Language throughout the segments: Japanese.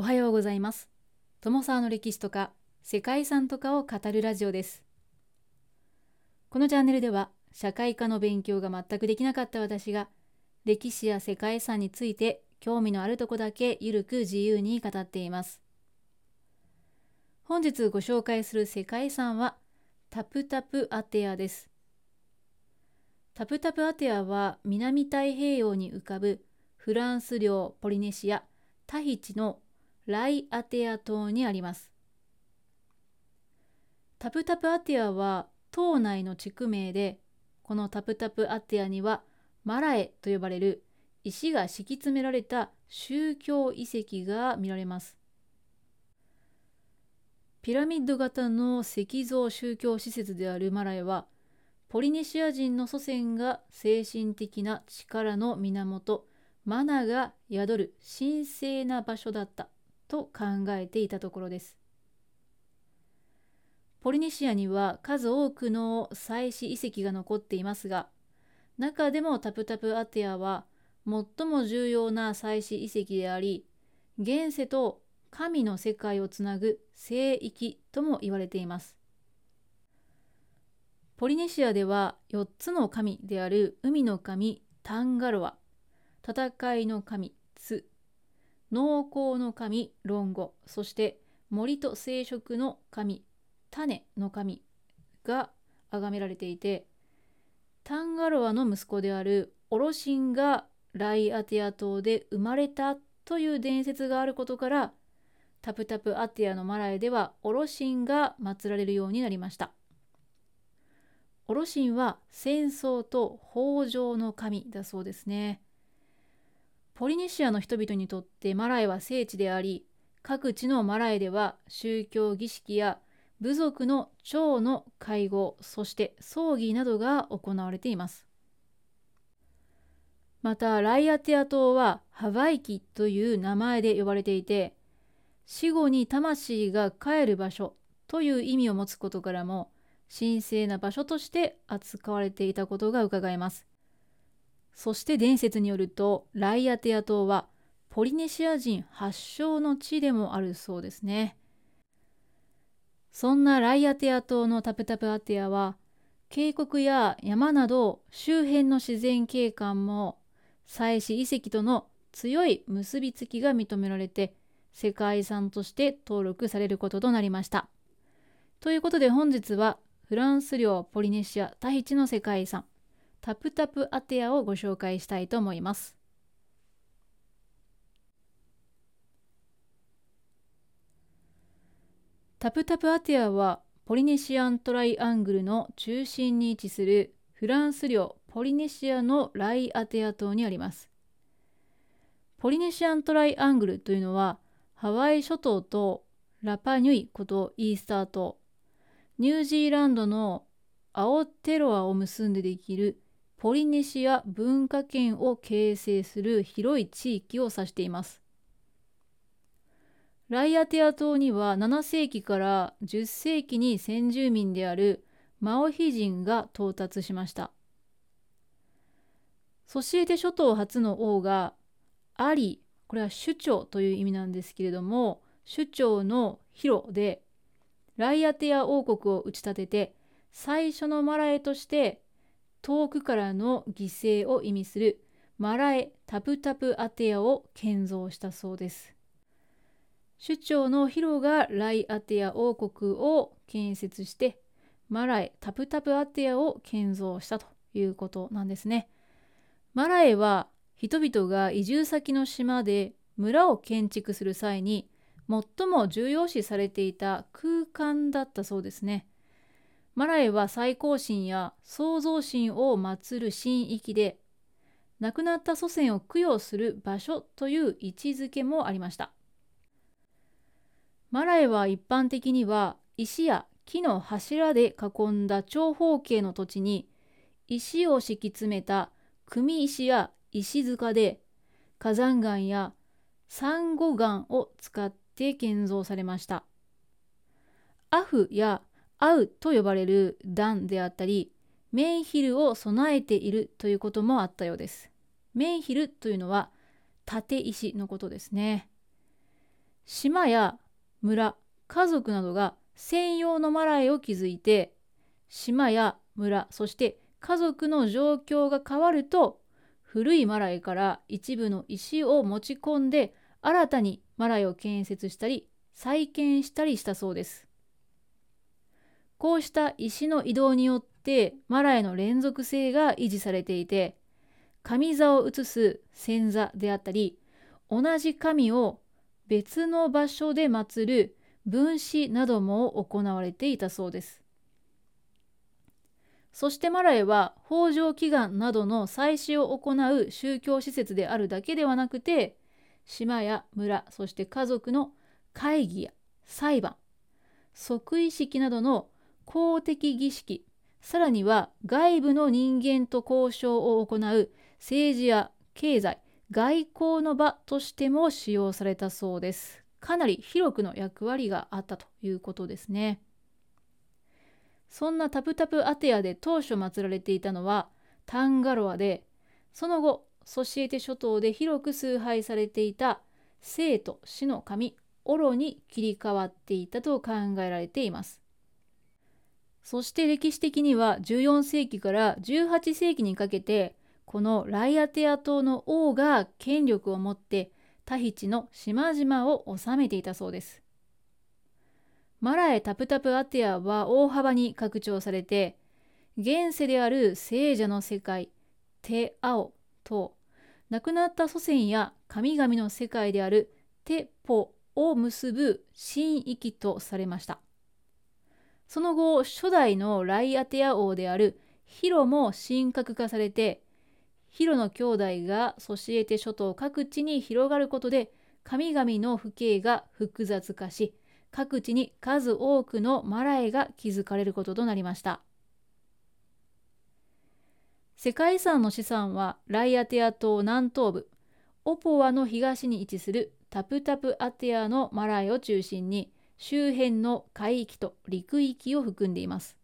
おはようございます。友沢の歴史とか世界遺産とかを語るラジオです。このチャンネルでは社会科の勉強が全くできなかった私が歴史や世界遺産について興味のあるとこだけゆるく自由に語っています。本日ご紹介する世界遺産はタプタプアテアです。タプタプアテアは南太平洋に浮かぶフランス領ポリネシアタヒチのライアテア島にあります。タプタプアテアは島内の地区名でこのタプタプアテアにはマラエと呼ばれる石が敷き詰められた宗教遺跡が見られます。ピラミッド型の石像宗教施設であるマラエはポリネシア人の祖先が精神的な力の源マナが宿る神聖な場所だった。と考えていたところです。ポリネシアには数多くの祭祀遺跡が残っていますが中でもタプタプアテアは最も重要な祭祀遺跡であり現世と神の世界をつなぐ聖域とも言われています。ポリネシアでは4つの神である海の神タンガロア戦いの神ツ農耕の神ロンゴそして森と生殖の神種の神が崇められていてタンガロアの息子であるオロシンがライアテア島で生まれたという伝説があることからタプタプアテアのマラエではオロシンが祀られるようになりました。オロシンは戦争と豊穣の神だそうですね。ポリネシアの人々にとってマラエは聖地であり各地のマラエでは宗教儀式や部族の長の会合そして葬儀などが行われています。またライアテア島はハワイキという名前で呼ばれていて死後に魂が帰る場所という意味を持つことからも神聖な場所として扱われていたことが伺えます。そして伝説によるとライアテア島はポリネシア人発祥の地でもあるそうですねそんなライアテア島のタプタプアテアは渓谷や山など周辺の自然景観も祭祀遺跡との強い結びつきが認められて世界遺産として登録されることとなりました。ということで本日はフランス領ポリネシアタヒチの世界遺産タプタプアテアをご紹介したいと思います。タプタプアテアはポリネシアントライアングルの中心に位置するフランス領ポリネシアのライアテア島にあります。ポリネシアントライアングルというのはハワイ諸島とラパニュイことイースター島、ニュージーランドのアオテロアを結んでできるポリネシア文化圏を形成する広い地域を指しています。ライアテア島には7世紀から10世紀に先住民であるマオヒ人が到達しました。ソシエテ諸島初の王がアリ、これは首長という意味なんですけれども、首長のヒロでライアテア王国を打ち立てて最初のマラエとして遠くからの犠牲を意味するマラエ・タプタプアテアを建造したそうです。首長のヒロがライアテア王国を建設してマラエタプタプアテアを建造したということなんですね。マラエは人々が移住先の島で村を建築する際に最も重要視されていた空間だったそうですね。マラエは最高神や創造神を祀る神域で亡くなった祖先を供養する場所という位置づけもありました。マラエは一般的には石や木の柱で囲んだ長方形の土地に石を敷き詰めた組石や石塚で火山岩やサンゴ岩を使って建造されました。アフやアウと呼ばれる段であったりメンヒルを備えているということもあったようです。メンヒルというのは縦石のことですね。島や村家族などが専用のマライを築いて島や村そして家族の状況が変わると古いマライから一部の石を持ち込んで新たにマライを建設したり再建したりしたそうです。こうした石の移動によってマライの連続性が維持されていて神座を移す仙座であったり同じ神を別の場所で祀る分子なども行われていたそうです。そしてマラエは北条祈願などの祭祀を行う宗教施設であるだけではなくて島や村そして家族の会議や裁判即位式などの公的儀式さらには外部の人間と交渉を行う政治や経済外交の場としても使用されたそうです。かなり広くの役割があったということですね。そんなタプタプアテアで当初祀られていたのはタンガロアでその後ソシエテ諸島で広く崇拝されていた生と死の神オロに切り替わっていたと考えられています。そして歴史的には14世紀から18世紀にかけてこのライアテア島の王が権力を持ってタヒチの島々を治めていたそうです。マラエ・タプタプアテアは大幅に拡張されて現世である聖者の世界テアオと亡くなった祖先や神々の世界であるテポを結ぶ神域とされました。その後初代のライアテア王であるヒロも神格化されてヒロの兄弟がソシエテ諸島各地に広がることで神々の父兄が複雑化し各地に数多くのマラエが築かれることとなりました。世界遺産の資産はライアテア島南東部オポワの東に位置するタプタプアテアのマラエを中心に周辺の海域と陸域を含んでいます。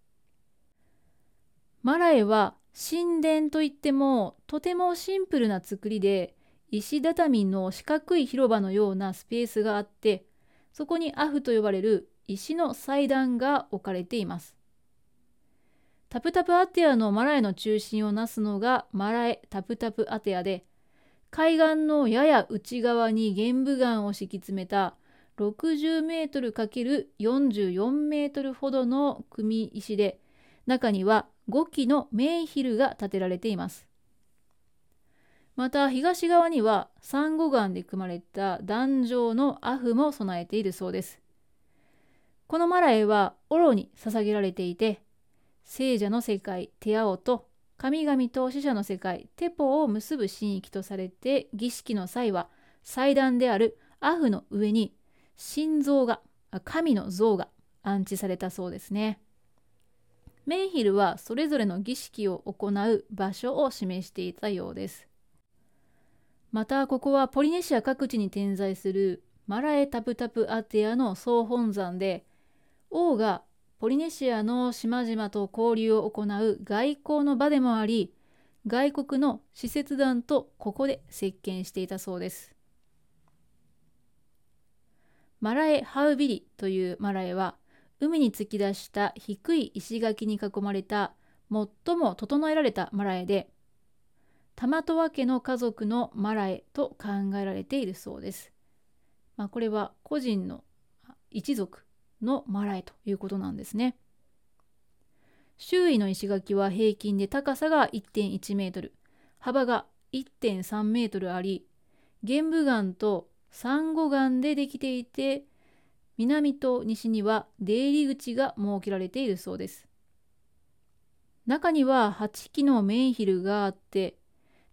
マラエは神殿といってもとてもシンプルな造りで石畳の四角い広場のようなスペースがあってそこにアフと呼ばれる石の祭壇が置かれています。タプタプアテアのマラエの中心をなすのがマラエタプタプアテアで海岸のやや内側に玄武岩を敷き詰めた60メートル ×44 メートルほどの組石で中には5基のメイヒルが建てられています。また東側にはサンゴ岩で組まれた壇上のアフも備えているそうです。このマラエはオロに捧げられていて聖者の世界テアオと神々と死者の世界テポを結ぶ神域とされて儀式の際は祭壇であるアフの上に心臓が神の像が安置されたそうですね。メンヒルはそれぞれの儀式を行う場所を示していたようです。またここはポリネシア各地に点在するマラエタプタプアテアの総本山で王がポリネシアの島々と交流を行う外交の場でもあり外国の使節団とここで接見していたそうです。マラエ・ハウビリというマラエは海に突き出した低い石垣に囲まれた最も整えられたマラエでタマトワ家の家族のマラエと考えられているそうです。まあ、これは個人の一族のマラエということなんですね。周囲の石垣は平均で高さが1.1メートル、幅が1.3メートルあり、玄武岩とサンゴ岩でできていて南と西には出入り口が設けられているそうです中には8基のメンヒルがあって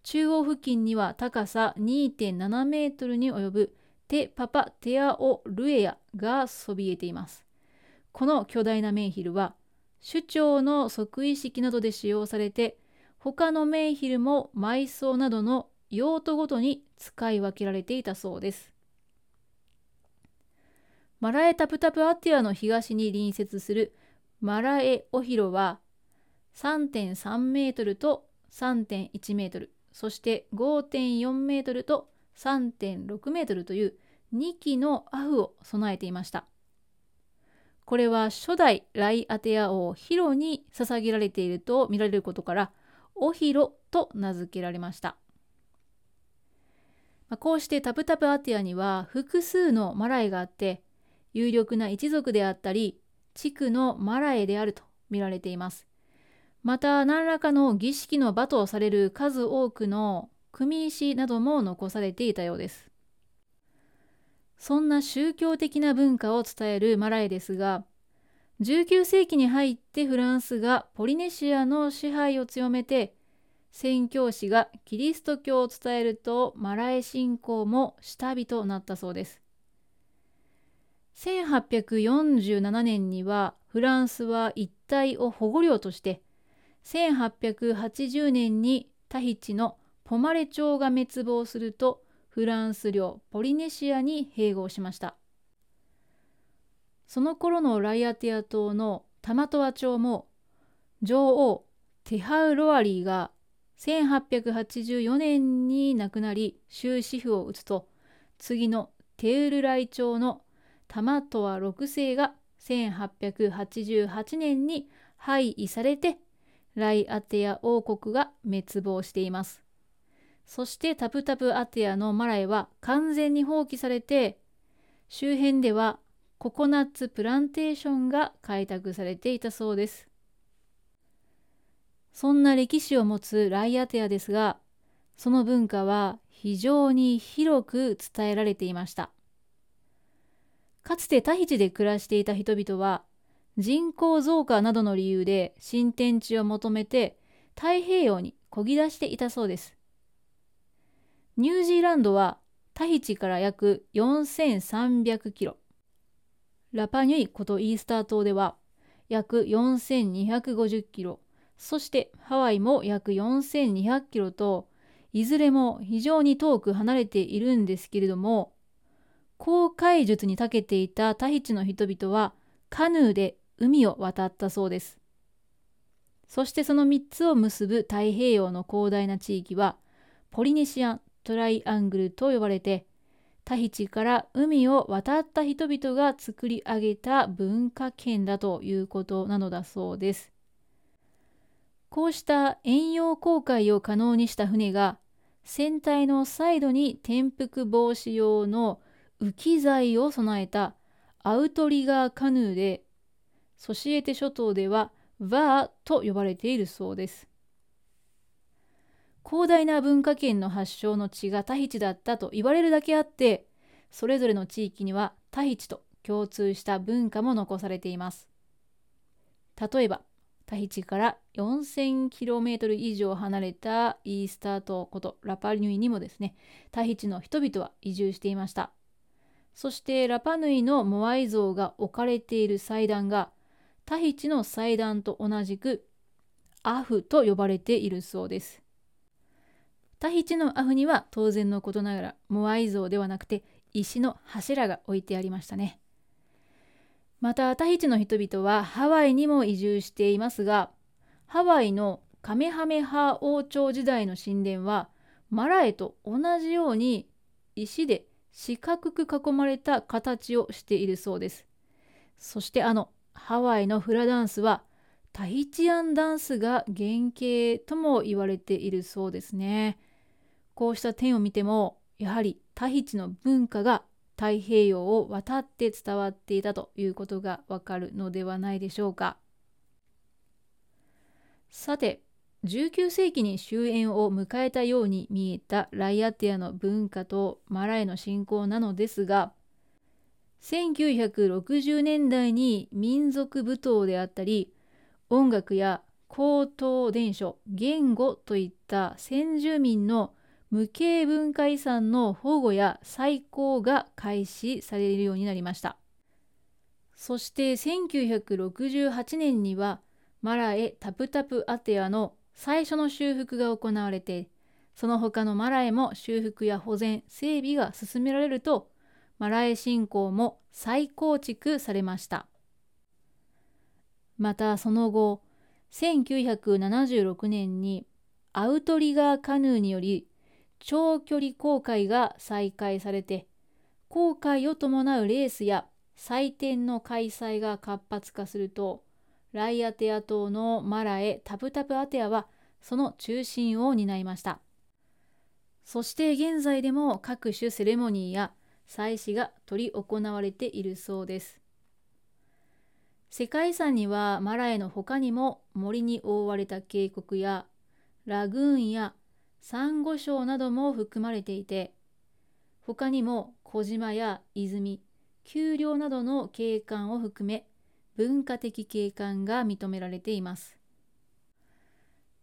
中央付近には高さ2.7メートルに及ぶテ・パパ・テアオ・ルエアがそびえていますこの巨大なメンヒルは首長の即位式などで使用されて他のメンヒルも埋葬などの用途ごとに使い分けられていたそうです。マラエタプタプアティアの東に隣接するマラエオヒロは3.3メートルと3.1メートル、そして5.4メートルと3.6メートルという2基のアフを備えていました。これは初代ライアテア王ヒロに捧げられていると見られることからオヒロと名付けられました。こうしてタプタプアティアには複数のマラエがあって有力な一族であったり地区のマラエであると見られています。また何らかの儀式の場とされる数多くの組石なども残されていたようです。そんな宗教的な文化を伝えるマラエですが19世紀に入ってフランスがポリネシアの支配を強めて宣教師がキリスト教を伝えるとマラエ信仰も下火となったそうです。1847年にはフランスは一帯を保護領として1880年にタヒチのポマレ朝が滅亡するとフランス領ポリネシアに併合しました。その頃のライアティア島のタマトア朝も女王テハウロアリーが1884年に亡くなり終止符を打つと次のテウルライ朝のタマトア6世が1888年に廃位されてライアテア王国が滅亡しています。そしてタプタプアテアのマライは完全に放棄されて周辺ではココナッツプランテーションが開拓されていたそうです。そんな歴史を持つライアテアですがその文化は非常に広く伝えられていました。かつてタヒチで暮らしていた人々は人口増加などの理由で新天地を求めて太平洋に漕ぎ出していたそうですニュージーランドはタヒチから約4300キロ。ラパニュイことイースター島では約4250キロ。そしてハワイも約4200キロと、いずれも非常に遠く離れているんですけれども、航海術に長けていたタヒチの人々はカヌーで海を渡ったそうです。そしてその3つを結ぶ太平洋の広大な地域はポリネシアントライアングルと呼ばれてタヒチから海を渡った人々が作り上げた文化圏だということなのだそうです。こうした遠洋航海を可能にした船が船体のサイドに転覆防止用の浮き材を備えたアウトリガーカヌーでソシエテ諸島ではバーと呼ばれているそうです。広大な文化圏の発祥の地がタヒチだったと言われるだけあってそれぞれの地域にはタヒチと共通した文化も残されています例えばタヒチから 4000km 以上離れたイースター島ことラパニュイにもですねタヒチの人々は移住していましたそしてラパヌイのモアイ像が置かれている祭壇がタヒチの祭壇と同じくアフと呼ばれているそうですタヒチのアフには当然のことながらモアイ像ではなくて石の柱が置いてありましたね。またタヒチの人々はハワイにも移住していますがハワイのカメハメハ王朝時代の神殿はマラエと同じように石で四角く囲まれた形をしているそうです。そしてあのハワイのフラダンスはタヒチアンダンスが原型とも言われているそうですね。こうした点を見てもやはりタヒチの文化が太平洋を渡って伝わっていたということがわかるのではないでしょうか。さて19世紀に終焉を迎えたように見えたライアティアの文化とマラへの信仰なのですが1960年代に民族舞踏であったり音楽や口頭伝書言語といった先住民の無形文化遺産の保護や再興が開始されるようになりました。そして1968年にはマラエ・タプタプアテアの最初の修復が行われてその他のマラエも修復や保全整備が進められるとマラエ信仰も再構築されました。またその後1976年にアウトリガーカヌーにより長距離航海が再開されて航海を伴うレースや祭典の開催が活発化するとライアテア島のマラエ・タプタプアテアはその中心を担いました。そして現在でも各種セレモニーや祭祀が執り行われているそうです。世界遺産にはマラエの他にも森に覆われた渓谷やラグーンやサンゴ礁なども含まれていて他にも小島や泉丘陵などの景観を含め文化的景観が認められています。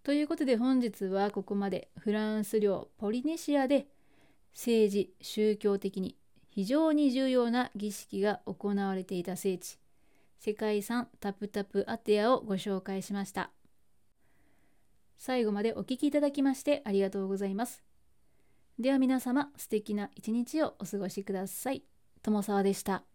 ということで本日はここまでフランス領ポリネシアで政治宗教的に非常に重要な儀式が行われていた聖地世界遺産タプタプアテアをご紹介しました。最後までお聴きいただきましてありがとうございます。では皆様素敵な一日をお過ごしください。友沢でした。